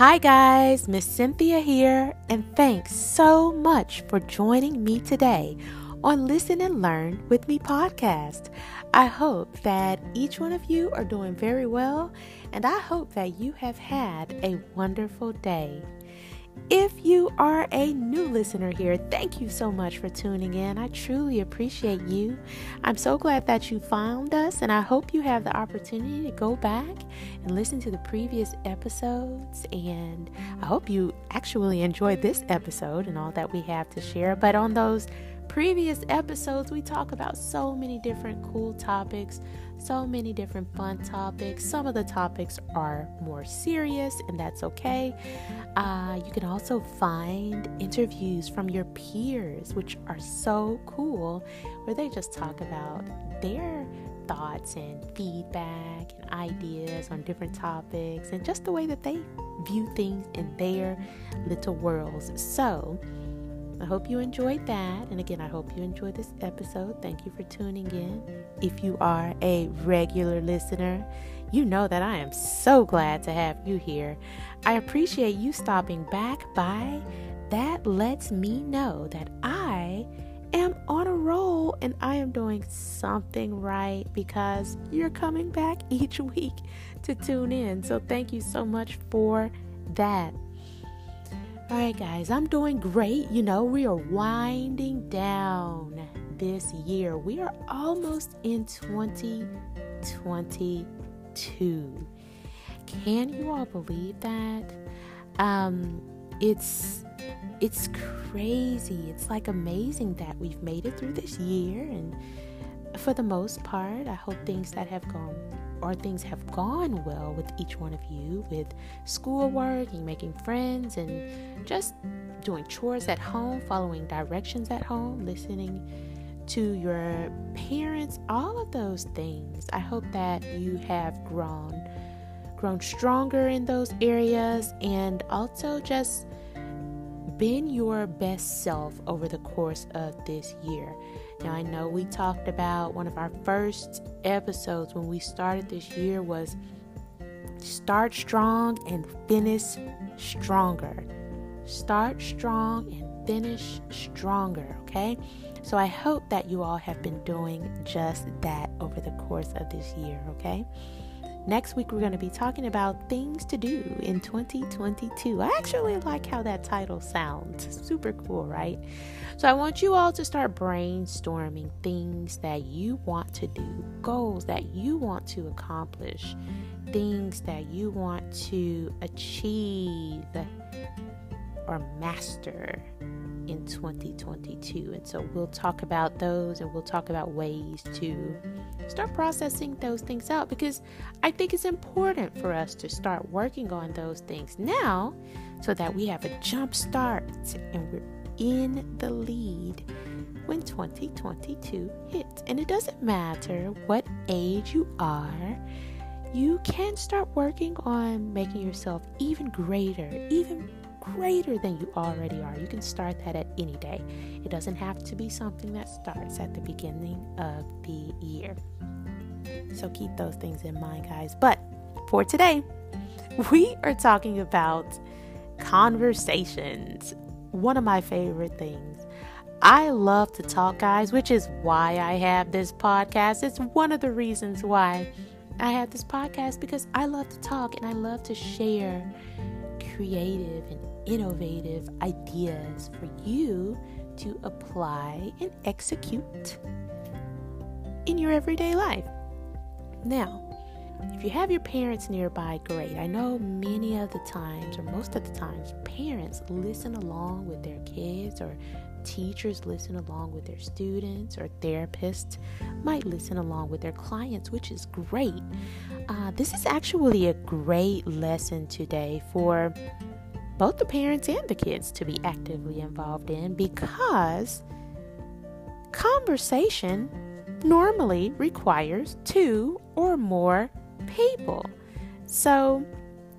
Hi, guys, Miss Cynthia here, and thanks so much for joining me today on Listen and Learn with Me podcast. I hope that each one of you are doing very well, and I hope that you have had a wonderful day. If you are a new listener here, thank you so much for tuning in. I truly appreciate you. I'm so glad that you found us, and I hope you have the opportunity to go back and listen to the previous episodes. And I hope you actually enjoyed this episode and all that we have to share. But on those previous episodes, we talk about so many different cool topics, so many different fun topics. Some of the topics are more serious, and that's okay. Uh, you can also find interviews from your peers, which are so cool, where they just talk about their thoughts and feedback and ideas on different topics and just the way that they view things in their little worlds. So, I hope you enjoyed that. And again, I hope you enjoyed this episode. Thank you for tuning in. If you are a regular listener, you know that I am so glad to have you here. I appreciate you stopping back by. That lets me know that I am on a roll and I am doing something right because you're coming back each week to tune in. So, thank you so much for that. All right, guys, I'm doing great. You know, we are winding down this year. We are almost in 2022. Can you all believe that? Um, it's it's crazy. It's like amazing that we've made it through this year and for the most part, I hope things that have gone or things have gone well with each one of you with schoolwork and making friends and just doing chores at home, following directions at home, listening to your parents, all of those things. I hope that you have grown grown stronger in those areas and also just been your best self over the course of this year. Now, I know we talked about one of our first episodes when we started this year was start strong and finish stronger. Start strong and finish stronger, okay? So I hope that you all have been doing just that over the course of this year, okay? Next week, we're going to be talking about things to do in 2022. I actually like how that title sounds. Super cool, right? So, I want you all to start brainstorming things that you want to do, goals that you want to accomplish, things that you want to achieve or master in 2022. And so we'll talk about those and we'll talk about ways to start processing those things out because I think it's important for us to start working on those things now so that we have a jump start and we're in the lead when 2022 hits. And it doesn't matter what age you are. You can start working on making yourself even greater, even greater than you already are. You can start that at any day. It doesn't have to be something that starts at the beginning of the year. So keep those things in mind, guys. But for today, we are talking about conversations. One of my favorite things. I love to talk, guys, which is why I have this podcast. It's one of the reasons why I have this podcast because I love to talk and I love to share creative and innovative ideas for you to apply and execute in your everyday life. Now, if you have your parents nearby, great. I know many of the times, or most of the times, parents listen along with their kids, or teachers listen along with their students, or therapists might listen along with their clients, which is great. Uh, this is actually a great lesson today for both the parents and the kids to be actively involved in because conversation normally requires two or more people. So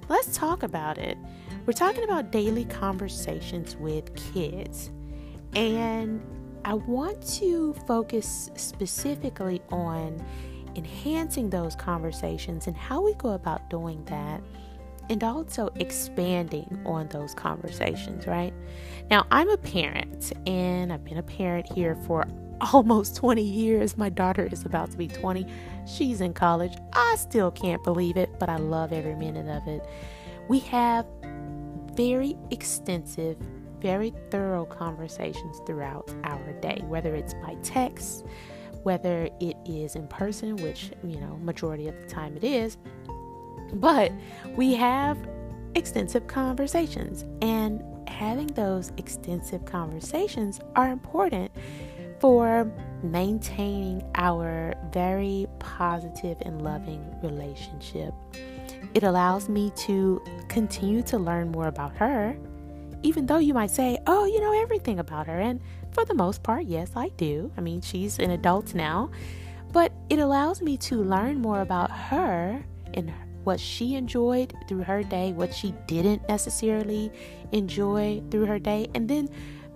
let's talk about it. We're talking about daily conversations with kids, and I want to focus specifically on enhancing those conversations and how we go about doing that and also expanding on those conversations, right? Now, I'm a parent and I've been a parent here for almost 20 years. My daughter is about to be 20. She's in college. I still can't believe it, but I love every minute of it. We have very extensive, very thorough conversations throughout our day, whether it's by text, whether it is in person, which, you know, majority of the time it is. But we have extensive conversations, and having those extensive conversations are important for maintaining our very positive and loving relationship. It allows me to continue to learn more about her, even though you might say, Oh, you know everything about her. And for the most part, yes, I do. I mean, she's an adult now, but it allows me to learn more about her and what she enjoyed through her day, what she didn't necessarily enjoy through her day, and then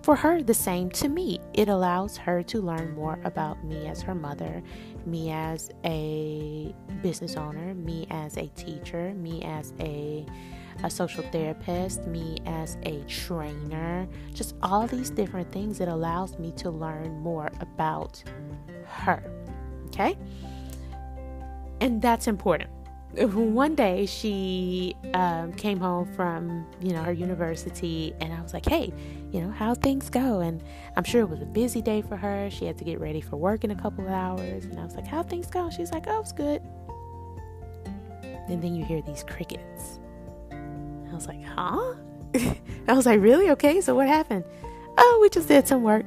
for her, the same to me. It allows her to learn more about me as her mother, me as a business owner, me as a teacher, me as a, a social therapist, me as a trainer, just all these different things. It allows me to learn more about her. Okay? And that's important one day she um, came home from you know her university and i was like hey you know how things go? And i'm sure it was a busy day for her. She had to get ready for work in a couple of hours and i was like how things go? She's like oh it's good. And then you hear these crickets. I was like huh? I was like really? Okay so what happened? Oh we just did some work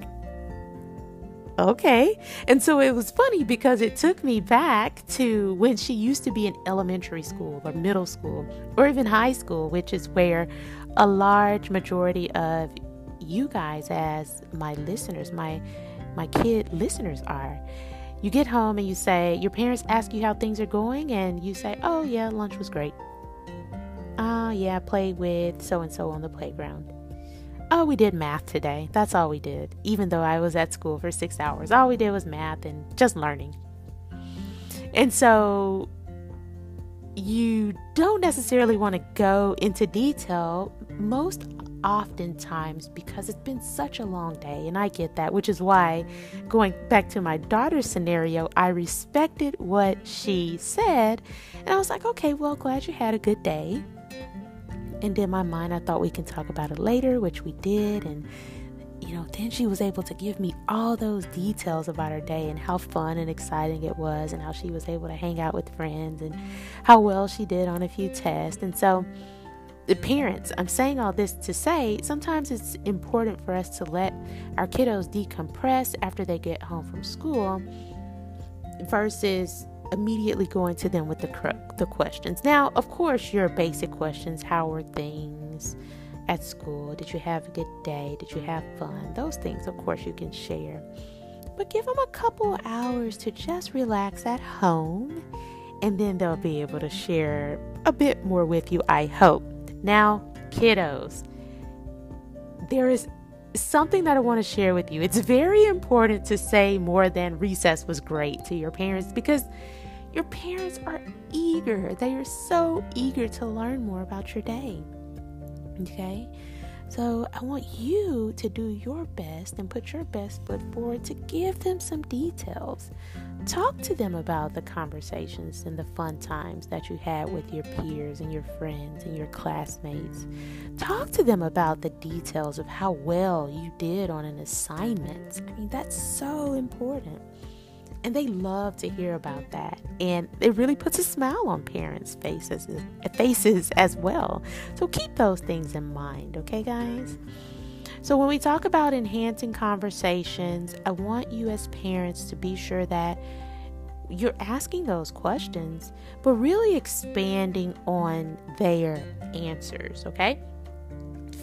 okay. And so it was funny because it took me back to when she used to be in elementary school or middle school or even high school, which is where a large majority of you guys as my listeners, my my kid listeners are. You get home and you say, your parents ask you how things are going, and you say, Oh, yeah, lunch was great. Oh, yeah, played with so and so on the playground. Oh, we did math today. That's all we did. Even though I was at school for six hours, all we did was math and just learning. And so you don't necessarily want to go into detail most oftentimes because it's been such a long day and I get that which is why going back to my daughter's scenario I respected what she said and I was like okay well glad you had a good day and in my mind, I thought we can talk about it later, which we did. And, you know, then she was able to give me all those details about her day and how fun and exciting it was, and how she was able to hang out with friends and how well she did on a few tests. And so, the parents, I'm saying all this to say sometimes it's important for us to let our kiddos decompress after they get home from school versus immediately going to them with the the questions. Now, of course, your basic questions: How were things at school? Did you have a good day? Did you have fun? Those things, of course, you can share. But give them a couple hours to just relax at home, and then they'll be able to share a bit more with you. I hope. Now, kiddos, there is something that I want to share with you. It's very important to say more than recess was great to your parents because your parents are eager. They are so eager to learn more about your day. Okay? So I want you to do your best and put your best foot forward to give them some details. Talk to them about the conversations and the fun times that you had with your peers and your friends and your classmates. Talk to them about the details of how well you did on an assignment. I mean, that's so important. And they love to hear about that. And it really puts a smile on parents' faces, faces as well. So keep those things in mind, okay, guys? So, when we talk about enhancing conversations, I want you as parents to be sure that you're asking those questions, but really expanding on their answers, okay?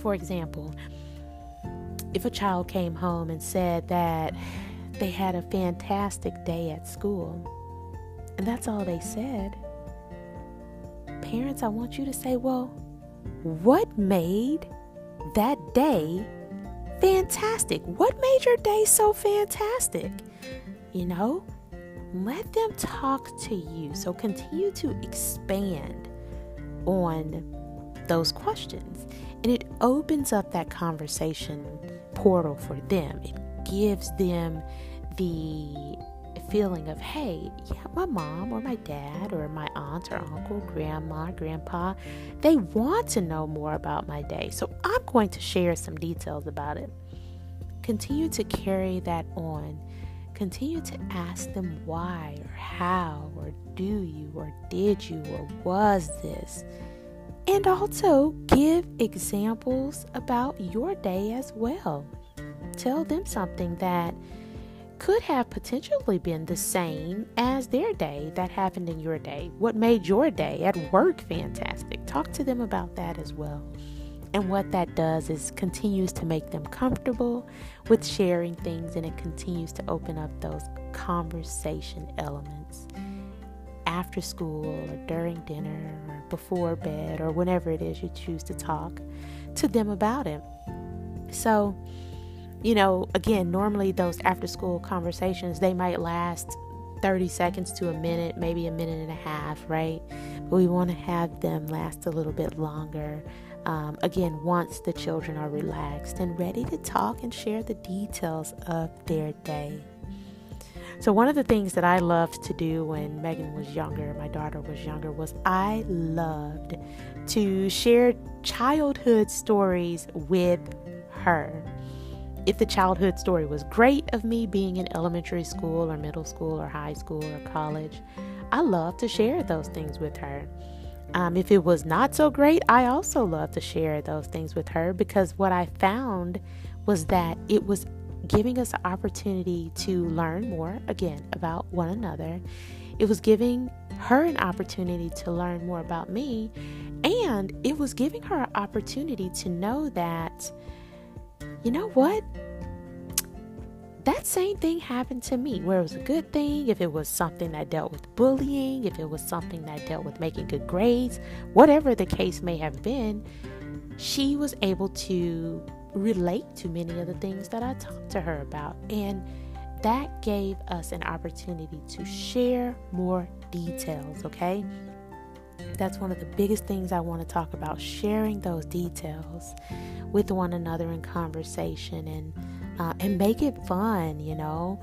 For example, if a child came home and said that they had a fantastic day at school. And that's all they said. Parents, I want you to say, well, what made that day fantastic? What made your day so fantastic? You know, let them talk to you. So continue to expand on those questions. And it opens up that conversation portal for them. It gives them the feeling of, hey, yeah, my mom or my dad or my aunt or uncle, grandma, grandpa, they want to know more about my day. So I'm going to share some details about it. Continue to carry that on. Continue to ask them why or how or do you or did you or was this. And also give examples about your day as well. Tell them something that could have potentially been the same as their day that happened in your day. What made your day at work fantastic? Talk to them about that as well. And what that does is continues to make them comfortable with sharing things and it continues to open up those conversation elements after school or during dinner or before bed or whenever it is you choose to talk to them about it. So, you know, again, normally those after school conversations, they might last 30 seconds to a minute, maybe a minute and a half, right? But we want to have them last a little bit longer. Um, again, once the children are relaxed and ready to talk and share the details of their day. So, one of the things that I loved to do when Megan was younger, my daughter was younger, was I loved to share childhood stories with her if the childhood story was great of me being in elementary school or middle school or high school or college, I love to share those things with her. Um, if it was not so great, I also love to share those things with her because what I found was that it was giving us an opportunity to learn more again about one another. It was giving her an opportunity to learn more about me, and it was giving her an opportunity to know that you know what? That same thing happened to me, where it was a good thing, if it was something that dealt with bullying, if it was something that dealt with making good grades, whatever the case may have been, she was able to relate to many of the things that I talked to her about. And that gave us an opportunity to share more details, okay? That's one of the biggest things I want to talk about sharing those details with one another in conversation and uh, and make it fun, you know.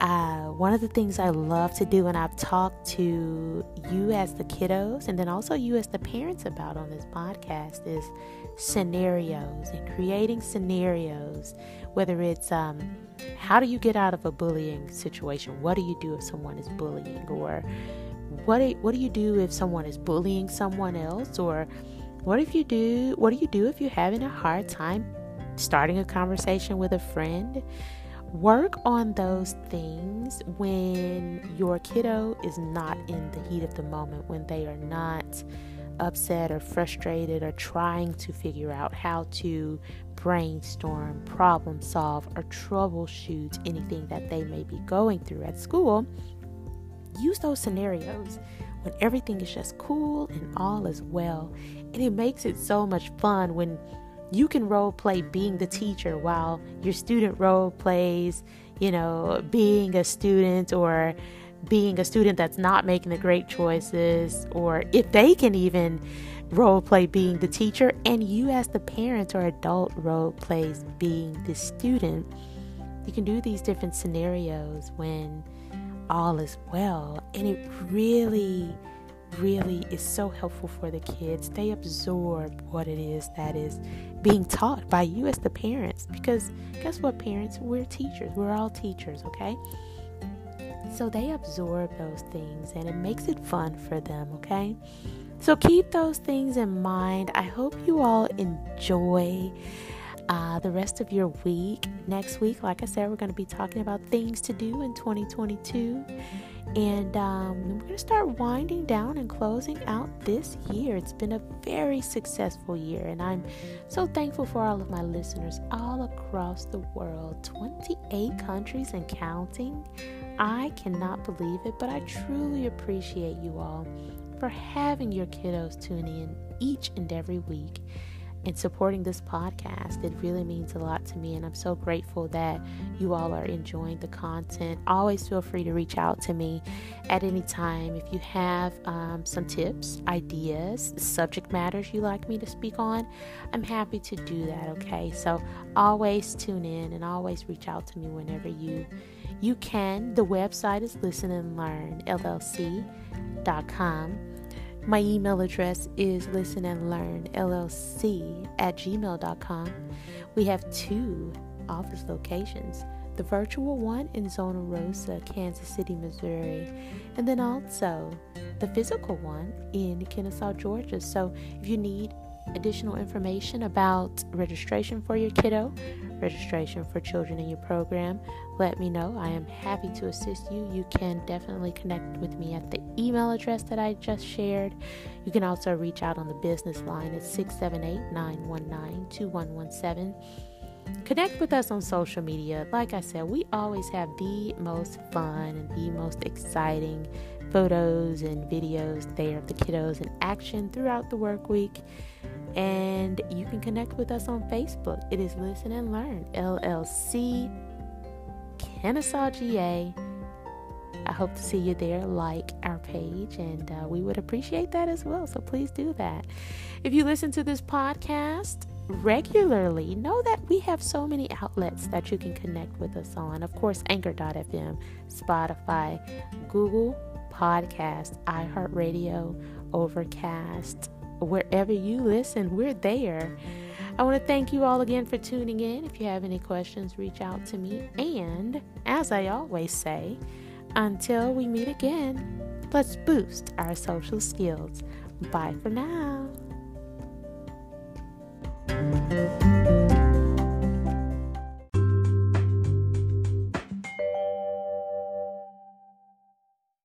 Uh, one of the things I love to do, and I've talked to you as the kiddos, and then also you as the parents about on this podcast, is scenarios and creating scenarios. Whether it's um, how do you get out of a bullying situation? What do you do if someone is bullying? Or what do, what do you do if someone is bullying someone else? Or what if you do what do you do if you're having a hard time starting a conversation with a friend? Work on those things when your kiddo is not in the heat of the moment, when they are not upset or frustrated or trying to figure out how to brainstorm, problem solve, or troubleshoot anything that they may be going through at school. Use those scenarios when everything is just cool and all is well. And it makes it so much fun when you can role play being the teacher while your student role plays, you know, being a student or being a student that's not making the great choices, or if they can even role play being the teacher, and you as the parent or adult role plays being the student. You can do these different scenarios when all is well. And it really, really is so helpful for the kids. They absorb what it is that is being taught by you as the parents. Because guess what, parents? We're teachers. We're all teachers, okay? So they absorb those things and it makes it fun for them, okay? So keep those things in mind. I hope you all enjoy uh, the rest of your week. Next week, like I said, we're going to be talking about things to do in 2022. And um, we're going to start winding down and closing out this year. It's been a very successful year, and I'm so thankful for all of my listeners all across the world 28 countries and counting. I cannot believe it, but I truly appreciate you all for having your kiddos tune in each and every week and supporting this podcast. It really means a lot to me, and I'm so grateful that you all are enjoying the content. Always feel free to reach out to me at any time if you have um, some tips, ideas, subject matters you like me to speak on. I'm happy to do that. Okay, so always tune in and always reach out to me whenever you you can. The website is listen and learn llc.com my email address is listen and learn llc at gmail.com. We have two office locations the virtual one in Zona Rosa, Kansas City, Missouri, and then also the physical one in Kennesaw, Georgia. So if you need additional information about registration for your kiddo, registration for children in your program, let me know. I am happy to assist you. You can definitely connect with me at the email address that I just shared. You can also reach out on the business line at 678 919 2117. Connect with us on social media. Like I said, we always have the most fun and the most exciting photos and videos there of the kiddos in action throughout the work week. And you can connect with us on Facebook. It is Listen and Learn LLC Kennesaw GA. I hope to see you there. Like our page, and uh, we would appreciate that as well. So please do that. If you listen to this podcast regularly, know that we have so many outlets that you can connect with us on. Of course, Anchor.fm, Spotify, Google Podcast, iHeartRadio, Overcast, wherever you listen, we're there. I want to thank you all again for tuning in. If you have any questions, reach out to me. And as I always say, until we meet again, let's boost our social skills. Bye for now.